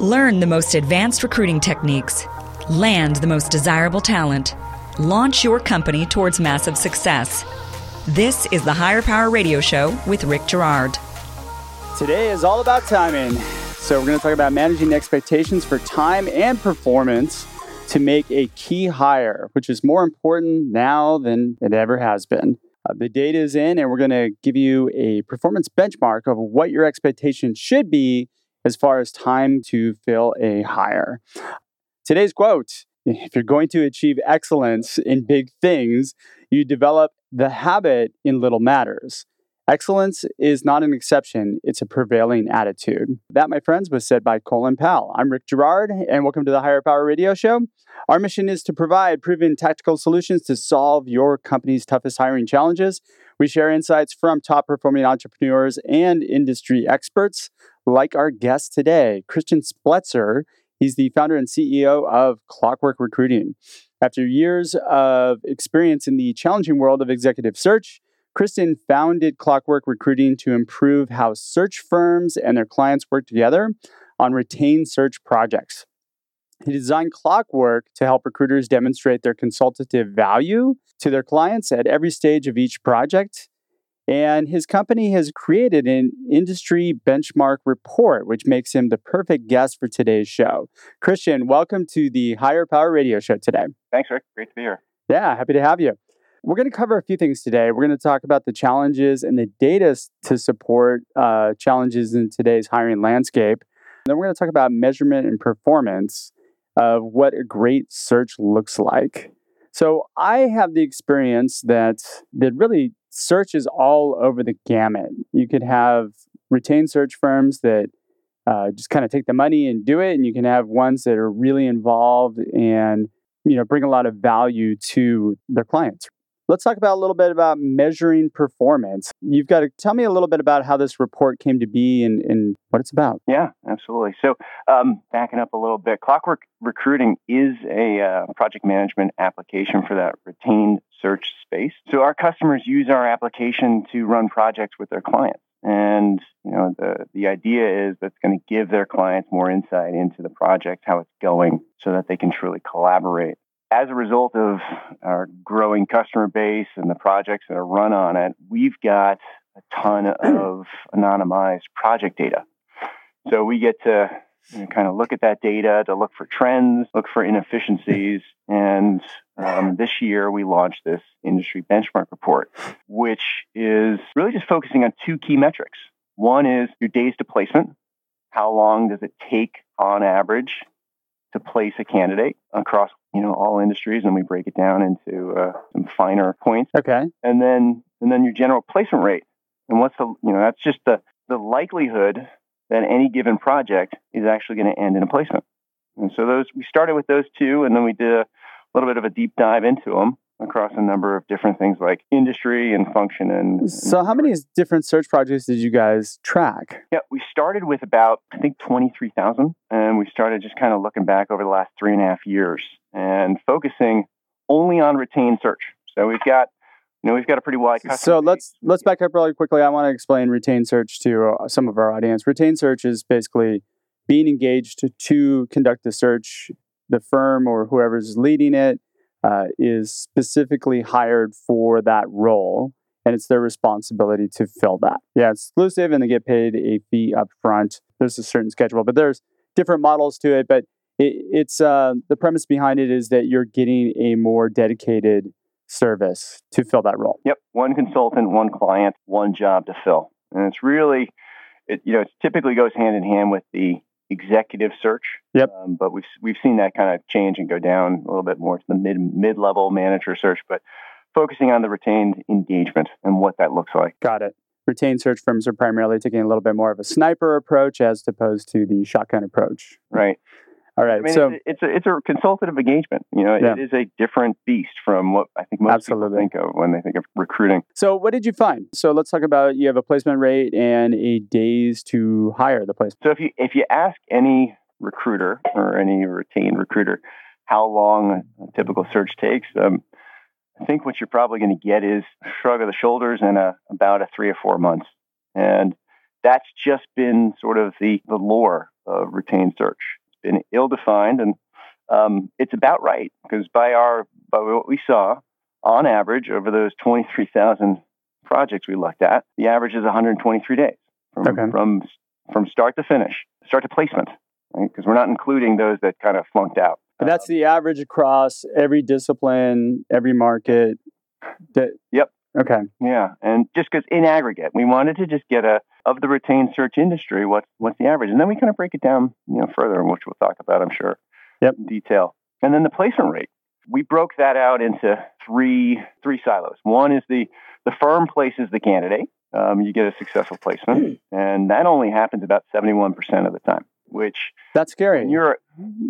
Learn the most advanced recruiting techniques. Land the most desirable talent. Launch your company towards massive success. This is the Hire Power Radio Show with Rick Girard. Today is all about timing. So, we're going to talk about managing expectations for time and performance to make a key hire, which is more important now than it ever has been. Uh, the data is in, and we're going to give you a performance benchmark of what your expectations should be as far as time to fill a hire. Today's quote if you're going to achieve excellence in big things, you develop the habit in little matters. Excellence is not an exception, it's a prevailing attitude. That, my friends, was said by Colin Powell. I'm Rick Girard, and welcome to the Hire Power Radio Show. Our mission is to provide proven tactical solutions to solve your company's toughest hiring challenges. We share insights from top performing entrepreneurs and industry experts, like our guest today, Christian Spletzer. He's the founder and CEO of Clockwork Recruiting. After years of experience in the challenging world of executive search, Christian founded Clockwork Recruiting to improve how search firms and their clients work together on retained search projects. He designed Clockwork to help recruiters demonstrate their consultative value to their clients at every stage of each project. And his company has created an industry benchmark report, which makes him the perfect guest for today's show. Christian, welcome to the Hire Power Radio Show today. Thanks, Rick. Great to be here. Yeah, happy to have you. We're going to cover a few things today. We're going to talk about the challenges and the data to support uh, challenges in today's hiring landscape. And then we're going to talk about measurement and performance of what a great search looks like. So I have the experience that that really searches all over the gamut. You could have retained search firms that uh, just kind of take the money and do it, and you can have ones that are really involved and you know bring a lot of value to their clients. Let's talk about a little bit about measuring performance. You've got to tell me a little bit about how this report came to be and, and what it's about. Yeah, absolutely. So, um, backing up a little bit, Clockwork Recruiting is a uh, project management application for that retained search space. So, our customers use our application to run projects with their clients. And you know the the idea is that's going to give their clients more insight into the project, how it's going, so that they can truly collaborate as a result of our growing customer base and the projects that are run on it, we've got a ton of anonymized project data. So we get to you know, kind of look at that data to look for trends, look for inefficiencies. And um, this year we launched this industry benchmark report, which is really just focusing on two key metrics. One is your days to placement. How long does it take on average to place a candidate across you know all industries, and we break it down into uh, some finer points. Okay. And then and then your general placement rate, and what's the you know that's just the the likelihood that any given project is actually going to end in a placement. And so those we started with those two, and then we did a little bit of a deep dive into them across a number of different things like industry and function and so how many different search projects did you guys track? Yeah we started with about i think 23000 and we started just kind of looking back over the last three and a half years and focusing only on retained search. So we've got you know we've got a pretty wide so let's let's back up really quickly. I want to explain retained search to uh, some of our audience. Retained search is basically being engaged to, to conduct the search the firm or whoever's leading it uh, is specifically hired for that role and it's their responsibility to fill that. Yeah, it's exclusive and they get paid a fee up front. There's a certain schedule, but there's different models to it. But it, it's uh, the premise behind it is that you're getting a more dedicated service to fill that role. Yep, one consultant, one client, one job to fill, and it's really, it, you know, it typically goes hand in hand with the executive search. Yep. Um, but we've we've seen that kind of change and go down a little bit more to the mid mid level manager search, but focusing on the retained engagement and what that looks like. Got it. Retained search firms are primarily taking a little bit more of a sniper approach as opposed to the shotgun approach. Right. All right. I mean, so it's a it's a consultative engagement. You know, Yeah. it is a different beast from what I think most Absolutely. people think of when they think of recruiting. so what did you find? So let's talk about you have a placement rate and a days to hire the placement. So if you if you ask any recruiter or any retained recruiter how long a typical search takes, um, I think what you're probably going to get is a shrug of the shoulders and a, about a three or four months, and that's just been sort of the the lore of retained search. Ill defined, and um, it's about right because by our by what we saw, on average over those 23,000 projects we looked at, the average is 123 days from Okay. from from start to finish, start to placement, right? Because we're not including those that kind of flunked out. But that's the average across every discipline, every market. That, Yep. Okay. Yeah, and just because in aggregate, we wanted to just get a of the retained search industry, what's what's the average, and then we kind of break it down, you know, further, which we'll talk about, I'm sure, Yep. in detail. And then the placement rate, we broke that out into three three silos. One is the the firm places the candidate, um, you get a successful placement, and that only happens about 71 percent of the time, which That's scary. you're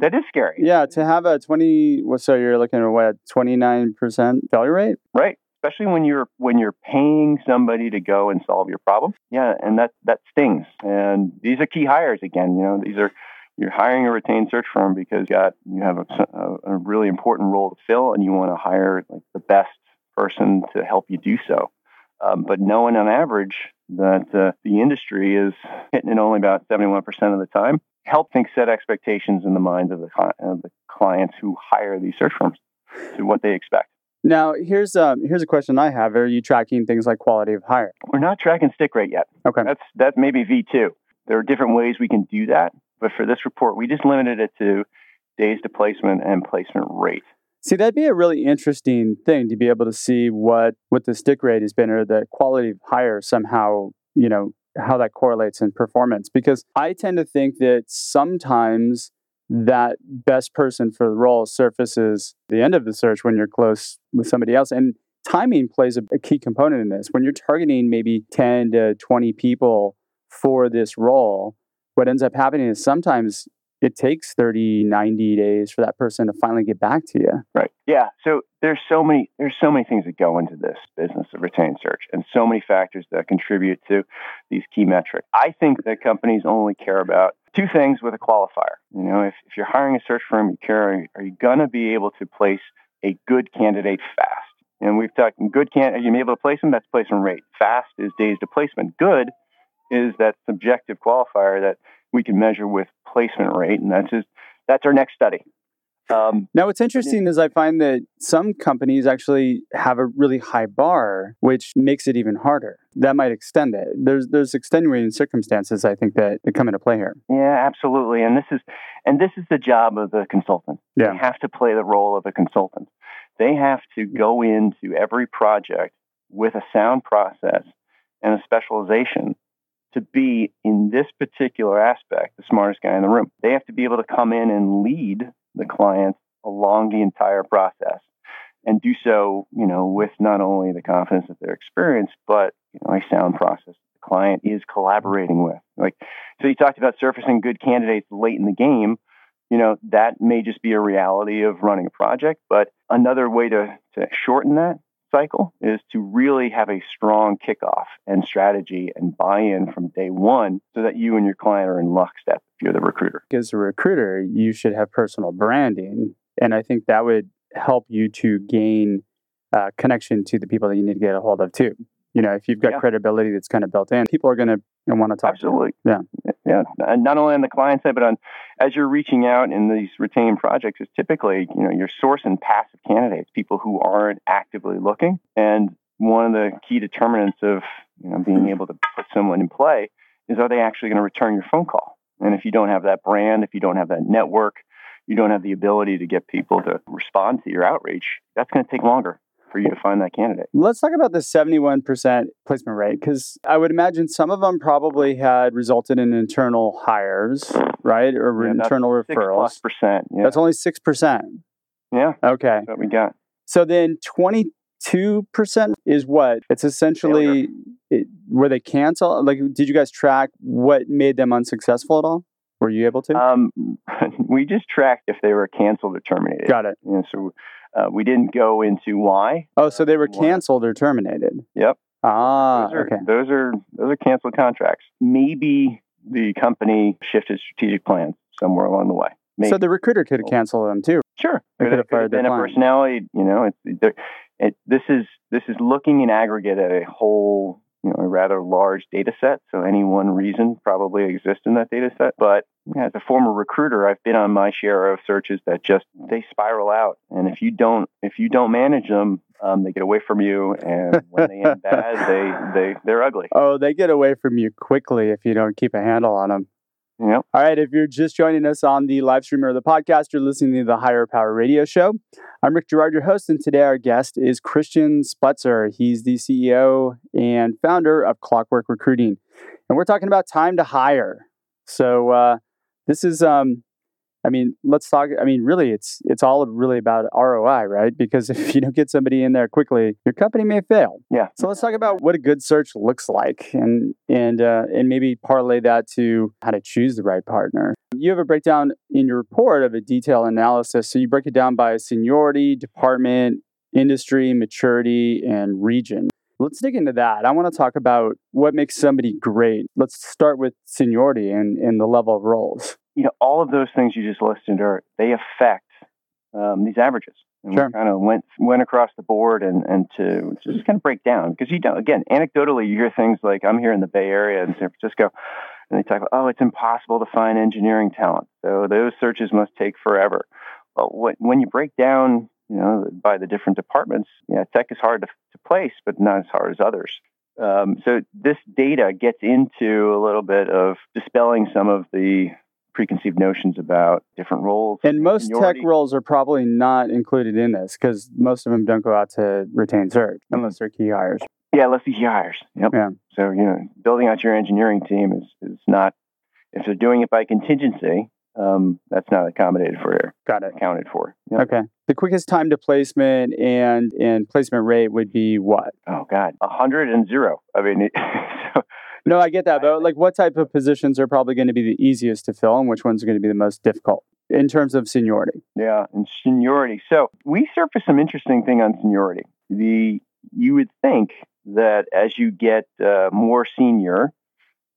that is scary, yeah, to have a 20, so you're looking at what, 29% failure rate? right? Especially when you're when you're paying somebody to go and solve your problem. Yeah, and that that stings. And these are key hires again. You know, these are you're hiring a retained search firm because you got you have a, a, a really important role to fill, and you want to hire like the best person to help you do so. Um, but knowing on average that uh, the industry is hitting it only about 71% of the time, help think set expectations in the minds of the, of the clients who hire these search firms to what they expect. Now, here's um, here's a question I have. Are you tracking things like quality of hire? We're not tracking stick rate yet. Okay. That's that may be V2. There are different ways we can do that, but for this report, we just limited it to days to placement and placement rate. See, that'd be a really interesting thing to be able to see what what the stick rate has been or the quality of hire somehow, you know, how that correlates in performance. Because I tend to think that sometimes that best person for the role surfaces the end of the search when you're close with somebody else. And timing plays a, a key component in this. When you're targeting maybe 10 to 20 people for this role, what ends up happening is sometimes it takes 30 90 days for that person to finally get back to you Right. Yeah. So there's so many there's so many things that go into this business of retained search and so many factors that contribute to these key metrics. I think that companies only care about two things with a qualifier. You know, if, if you're hiring a search firm, you care are you gonna be able to place a good candidate fast? And we've talked good can are you be able to place them? That's placement rate. Fast is days to placement. Good is that subjective qualifier that we can measure with placement rate, and that's just, that's our next study. Um, now what's interesting is i find that some companies actually have a really high bar which makes it even harder that might extend it there's there's extenuating circumstances i think that, that come into play here yeah, absolutely. And this is and this is the job of the consultant. Yeah. They have to play the role of a consultant. They have to go into every project with a sound process and a specialization to be in this particular aspect the smartest guy in the room. They have to be able to come in and lead the client along the entire process and do so, you know, with not only the confidence of their experience, but you know, a sound process the client is collaborating with. Like so you talked about surfacing good candidates late in the game. You know, that may just be a reality of running a project, but another way to, to shorten that cycle is to really have a strong kickoff and strategy and buy-in from day one so that you and your client are in lockstep if you're the recruiter. as a recruiter you should have personal branding and i think that would help you to gain uh, connection to the people that you need to get a hold of too you know if you've got Yeah. credibility that's kind of built in people are going to want to talk Absolutely. to you. yeah Yeah. And not only on the client side, but on as you're reaching out in these retained projects, is typically, you know, you're sourcing passive candidates, people who aren't actively looking. And one of the key determinants of, you know, being able to put someone in play is are they actually going to return your phone call? And if you don't have that brand, if you don't have that network, you don't have the ability to get people to respond to your outreach, that's going to take longer for you to find that candidate. Let's talk about the 71% placement rate because I would imagine some of them probably had resulted in internal hires, right? Or Yeah, internal Six referrals. percent. Yeah. That's only 6%. yeah. Okay. That's what we got. So then 22% is what? It's essentially it, were they cancel? Like, did you guys track what made them unsuccessful at all? Were you able to? Um, we just tracked if they were canceled or terminated. Got it. You know, so uh, we didn't go into why. Oh, so they were canceled or terminated. Yep. Ah, Those are, okay. those are those are canceled contracts. Maybe the company shifted strategic plans somewhere along the way. Maybe. So the recruiter could have canceled them too. sure, They Could have fired their a personality. You know, there- it, this is this is looking in aggregate at a whole you know a rather large data set. So any one reason probably exists in that data set. But as a former recruiter, I've been on my share of searches that just they spiral out, and if you don't if you don't manage them, um, they get away from you, and when they end bad, they they they're ugly. Oh, they get away from you quickly if you don't keep a handle on them. Yep. All right. If you're just joining us on the live stream or the podcast, you're listening to the Hire Power Radio Show. I'm Rick Girard, your host, and today our guest is Christian Spletzer. He's the CEO and founder of Clockwork Recruiting, and we're talking about time to hire. So uh, this is um, I mean, let's talk. I mean, really, it's it's all really about ROI, right? Because if you don't get somebody in there quickly, your company may fail. Yeah. So let's talk about what a good search looks like, and and uh, and maybe parlay that to how to choose the right partner. You have a breakdown in your report of a detailed analysis. So you break it down by seniority, department, industry, maturity, and region. Let's dig into that. I want to talk about what makes somebody great. Let's start with seniority and, and the level of roles you know, all of those things you just listed are they affect um, these averages. And sure. we kind of went went across the board and and to just kind of break down because you don't again anecdotally you hear things like I'm here in the Bay Area in San Francisco and they talk about oh it's impossible to find engineering talent so those searches must take forever. Well, when you break down you know by the different departments, yeah, tech is hard to, to place but not as hard as others. Um, so this data gets into a little bit of dispelling some of the preconceived notions about different roles. And most seniority. tech roles are probably not included in this because most of them don't go out to retain search unless they're key hires. Yeah, unless they're key hires. Yep. Yeah. So, you know, building out your engineering team is, is not, if they're doing it by contingency, um, that's not accommodated for. Got it. Accounted for. Yep. Okay. The quickest time to placement and and placement rate would be what? Oh God, a hundred and zero. I mean, so no, I get that, but like, what type of positions are probably going to be the easiest to fill, and which ones are going to be the most difficult in terms of seniority? Yeah, and seniority. So we surface some interesting thing on seniority. The you would think that as you get uh, more senior,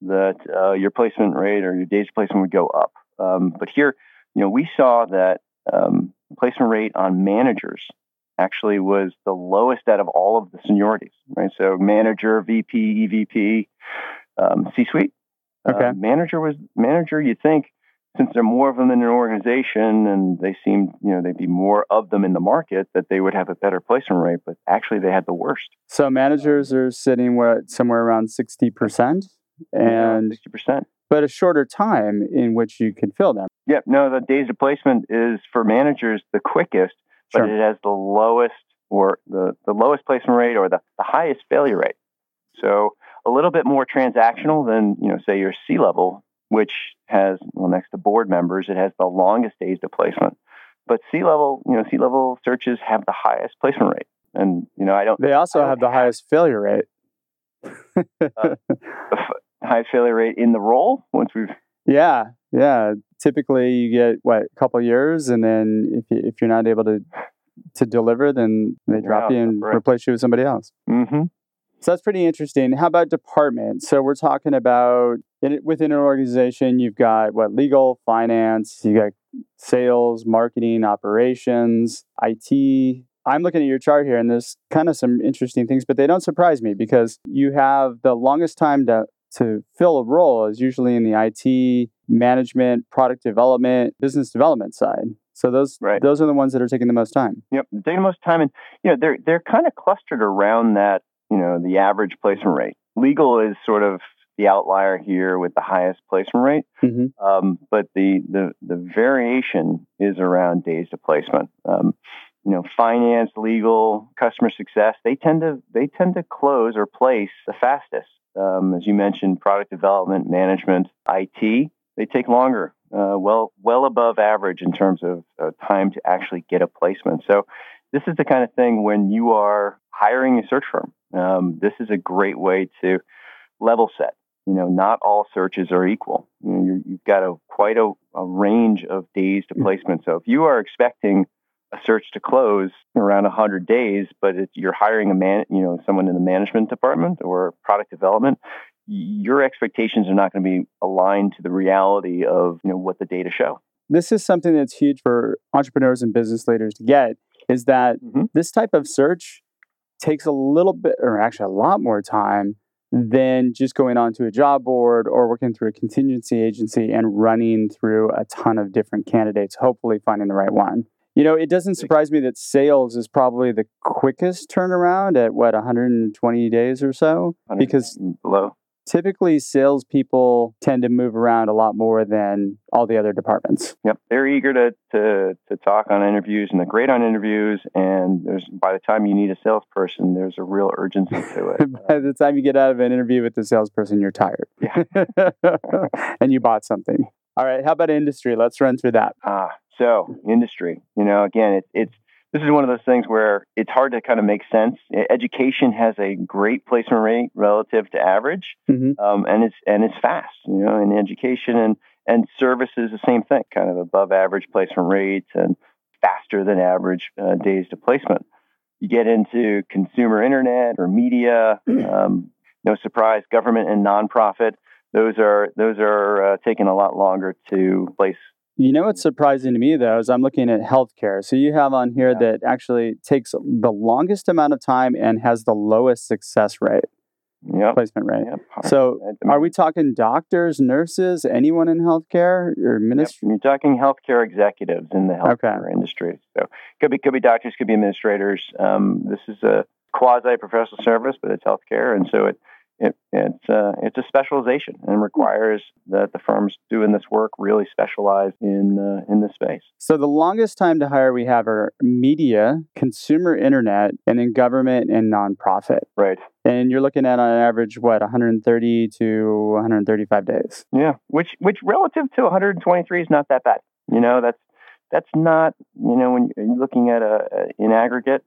that uh, your placement rate or your days placement would go up. Um, but here, you know, we saw that um, placement rate on managers actually was the lowest out of all of the seniorities, right? So manager, VP, EVP, um, C-suite. Okay. Uh, manager was manager. You'd think since there are more of them in an organization and they seem, you know, they'd be more of them in the market, that they would have a better placement rate. But actually, they had the worst. So managers are sitting where somewhere around sixty percent, and sixty percent. But a shorter time in which you can fill them. Yep. No, the days of placement is for managers the quickest, but sure. it has the lowest or the, the lowest placement rate or the, the highest failure rate. So a little bit more transactional than, you know, say your C level, which has, well, next to board members, it has the longest days to placement. But C level, you know, C level searches have the highest placement rate. And, you know, I don't. They also don't have the highest failure rate. uh, highest failure rate in the role once we've. Yeah, yeah. Typically, you get what a couple years, and then if you, if you're not able to to deliver, then they drop Yeah, you and right. replace you with somebody else. Mm-hmm. So that's pretty interesting. How about department? So we're talking about in, within an organization, you've got what legal, finance, you got sales, marketing, operations, IT. I'm looking at your chart here, and there's kind of some interesting things, but they don't surprise me because you have the longest time to to fill a role is usually in the IT management, product development, business development side. So those Right. those are the ones that are taking the most time. Yep, taking the most time, and you know they're they're kind of clustered around that. You know, the average placement rate. Legal is sort of the outlier here with the highest placement rate, Mm-hmm. um, but the the the variation is around days to placement. Um, you know, finance, legal, customer success. They tend to they tend to close or place the fastest. Um, as you mentioned, product development, management, IT. They take longer, uh, well well above average in terms of uh, time to actually get a placement. So this is the kind of thing when you are hiring a search firm. Um, this is a great way to level set. You know, not all searches are equal. You know, you're, you've got a quite a, a range of days to placement. So if you are expecting a search to close around 100 days, but it, you're hiring a man, you know, someone in the management department or product development, your expectations are not going to be aligned to the reality of you know what the data show. this is something that's huge for entrepreneurs and business leaders to get is that Mhm. this type of search takes a little bit or actually a lot more time than just going onto a job board or working through a contingency agency and running through a ton of different candidates, hopefully finding the right one. You know, it doesn't surprise me that sales is probably the quickest turnaround at what 120 days or so, because below typically salespeople tend to move around a lot more than all the other departments. Yep, they're eager to to to talk on interviews, and they're great on interviews. And there's by the time you need a salesperson, there's a real urgency to it. by the time you get out of an interview with the salesperson, you're tired. Yeah. and you bought something. All right, how about industry? Let's run through that. Ah, so industry. You know, again, it, it's this is one of those things where it's hard to kind of make sense. Education has a great placement rate relative to average, mm-hmm. um, and it's and it's fast. You know, in education and and services, the same thing, kind of above average placement rates and faster than average uh, days to placement. You get into consumer internet or media, um, no surprise, government and nonprofit. Those are those are uh, taking a lot longer to place you know what's surprising to me though is I'm looking at healthcare. So you have on here yeah. that actually takes the longest amount of time and has the lowest success rate. Yep. Placement rate. Yep. So are we talking doctors, nurses, anyone in healthcare or ministry? Yep. You're talking healthcare executives in the healthcare okay. industry. So could be could be doctors, could be administrators. Um, this is a quasi professional service, but it's healthcare, and so it it, it's uh, it's a specialization and requires that the firms doing this work really specialize in uh, in this space. So the longest time to hire we have are media, consumer internet, and in government and nonprofit. Right. And you're looking at on average what 130 to 135 days. Yeah, which which relative to 123 is not that bad. You know, that's that's not you know when you're looking at a, a in aggregate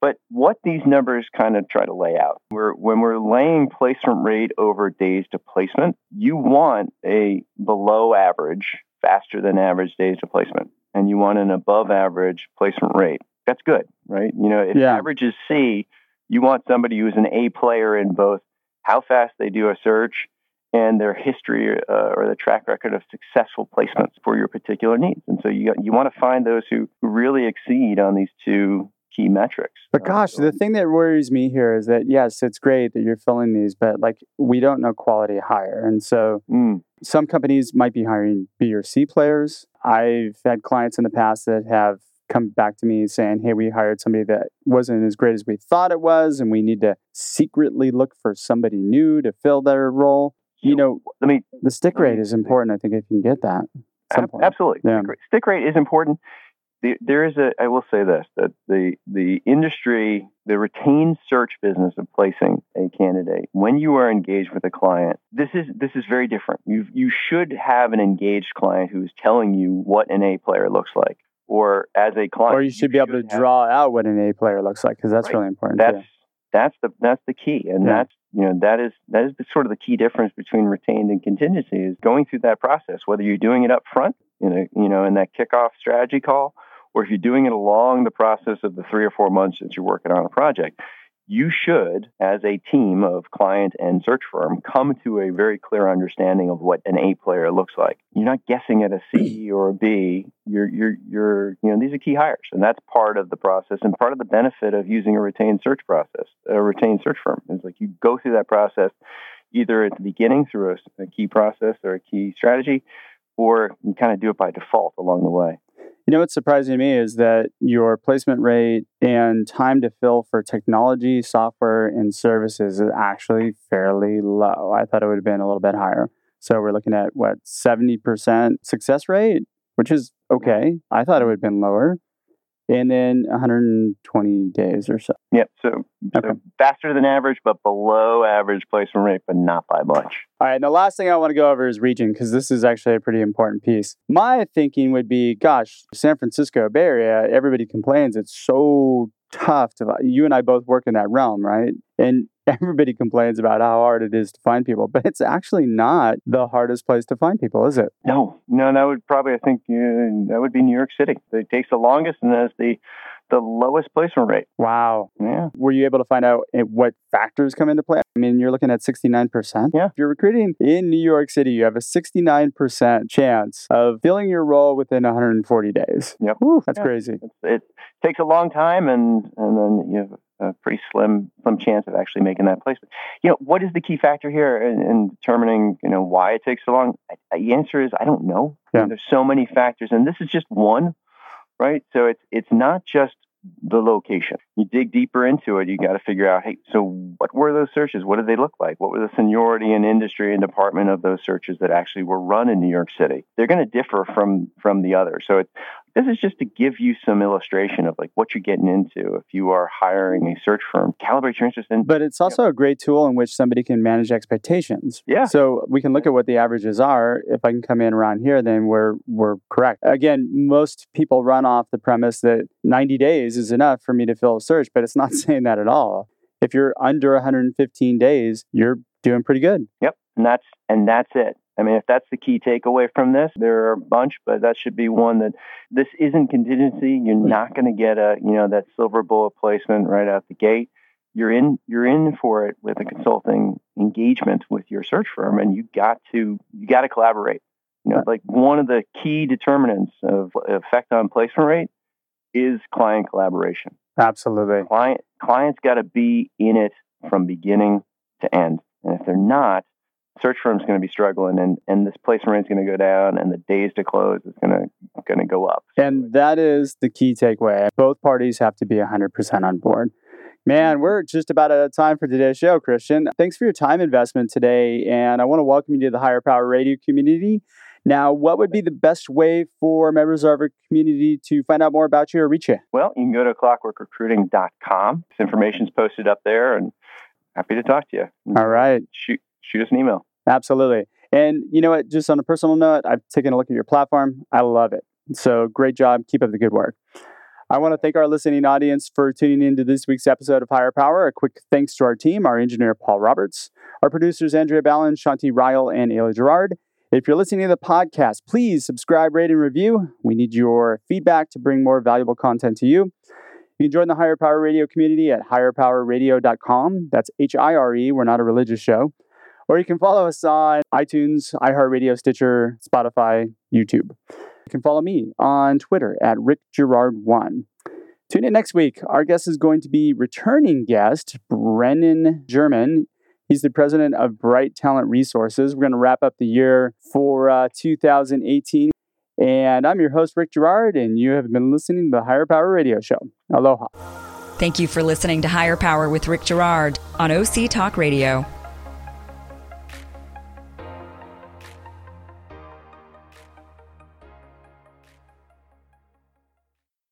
but what these numbers kind of try to lay out, we're, when we're laying placement rate over days to placement, you want a below average, faster than average days to placement, and you want an above average placement rate. That's good, right? You know, if yeah. average is C, you want somebody who's an A player in both how fast they do a search and their history uh, or the track record of successful placements for your particular needs. And so you you want to find those who really exceed on these two key metrics. But gosh, the thing that worries me here is that yes, it's great that you're filling these, but like we don't know quality hire. And so mm. some companies might be hiring B or C players. I've had clients in the past that have come back to me saying, Hey, we hired somebody that wasn't as great as we thought it was, and we need to secretly look for somebody new to fill their role. You know, let me the stick rate is important. I think if you can get that. Absolutely. Yeah. Stick rate is important there is a i will say this that the the industry the retained search business of placing a candidate when you are engaged with a client this is this is very different you you should have an engaged client who's telling you what an a player looks like or as a client or you should you be able to draw out what an a player looks like because that's right. really important that's too. that's the that's the key and yeah. that's you know that is that is the, sort of the key difference between retained and contingency is going through that process whether you're doing it up front in a you know in that kickoff strategy call or if you're doing it along the process of the three or four months that you're working on a project, you should, as a team of client and search firm, come to a very clear understanding of what an A player looks like. You're not guessing at a C or a B. You're, you're, you're, you know, these are key hires, and that's part of the process and part of the benefit of using a retained search process, a retained search firm. Is like you go through that process either at the beginning through a, a key process or a key strategy, or you kind of do it by default along the way. You know what's surprising to me is that your placement rate and time to fill for technology, software, and services is actually fairly low. I thought it would have been a little bit higher. So we're looking at what, 70% success rate, which is okay. I thought it would have been lower and then 120 days or so. Yep. So, okay. so, faster than average, but below average placement rate, but not by much. All right. And the last thing I want to go over is region because this is actually a pretty important piece. My thinking would be, gosh, San Francisco Bay Area, everybody complains it's so tough to. You and I both work in that realm, right? And everybody complains about how hard it is to find people, but it's actually not the hardest place to find people, is it? No, no, that would probably, I think, uh, that would be New York City. It takes the longest and that's the the lowest placement rate. Wow. Yeah. Were you able to find out eh, what factors come into play? I mean, you're looking at 69%. Yeah. If you're recruiting in New York City, you have a 69% chance of filling your role within 140 days. Yep. Whew, that's yeah. crazy. It's, it takes a long time, and, and then you have a pretty slim slim chance of actually making that placement. You know, what is the key factor here in, in determining you know why it takes so long? The answer is I don't know. Yeah. There's so many factors, and this is just one, right? So it's it's not just the location. You dig deeper into it, you got to figure out, hey, so what were those searches? What did they look like? What were the seniority and industry and department of those searches that actually were run in New York City? They're going to differ from from the other. So it, this is just to give you some illustration of like what you're getting into if you are hiring a search firm. Calibrate your interest in. But it's also a great tool in which somebody can manage expectations. Yeah. So we can look at what the averages are. If I can come in around here, then we're we're correct. Again, most people run off the premise that 90 days is enough for me to fill a search, but it's not saying that at all. If you're under 115 days, you're doing pretty good. Yep. And that's and that's it. I mean, if that's the key takeaway from this, there are a bunch, but that should be one that this isn't contingency. You're mm. not going to get a, you know, that silver bullet placement right out the gate. You're in, you're in for it with a consulting engagement with your search firm, and you got to, you got to collaborate. You know, like one of the key determinants of effect on placement rate is client collaboration. Absolutely. Client clients got to be in it from beginning to end, and if they're not, search firm's going to be struggling and, and this placement rate's going to go down and the days to close is going to going to go up. And that is the key takeaway. Both parties have to be 100% on board. Man, we're just about out of time for today's show, Christian. Thanks for your time investment today. And I want to welcome you to the Hire Power Radio community. Now, what would be the best way for members of our community to find out more about you or reach you? Well, you can go to clockworkrecruiting.com. This information's posted up there and happy to talk to you. All right. Shoot, shoot us an email. Absolutely. And you know what? Just on a personal note, I've taken a look at your platform. I love it. So great job. Keep up the good work. I want to thank our listening audience for tuning into this week's episode of Hire Power. A quick thanks to our team, our engineer Paul Roberts, our producers Andrea Ballin, Shanti Ryle, and Ayla Girard. If you're listening to the podcast, please subscribe, rate, and review. We need your feedback to bring more valuable content to you. You can join the Hire Power Radio community at hirepowerradio.com. That's H I R E. We're not a religious show. Or you can follow us on iTunes, iHeartRadio, Stitcher, Spotify, YouTube. You can follow me on Twitter at Rick Girard1. Tune in next week. Our guest is going to be returning guest, Brennan German. He's the president of Bright Talent Resources. We're going to wrap up the year for uh, 2018. And I'm your host, Rick Girard, and you have been listening to the Hire Power Radio Show. Aloha. Thank you for listening to Hire Power with Rick Girard on OC Talk Radio.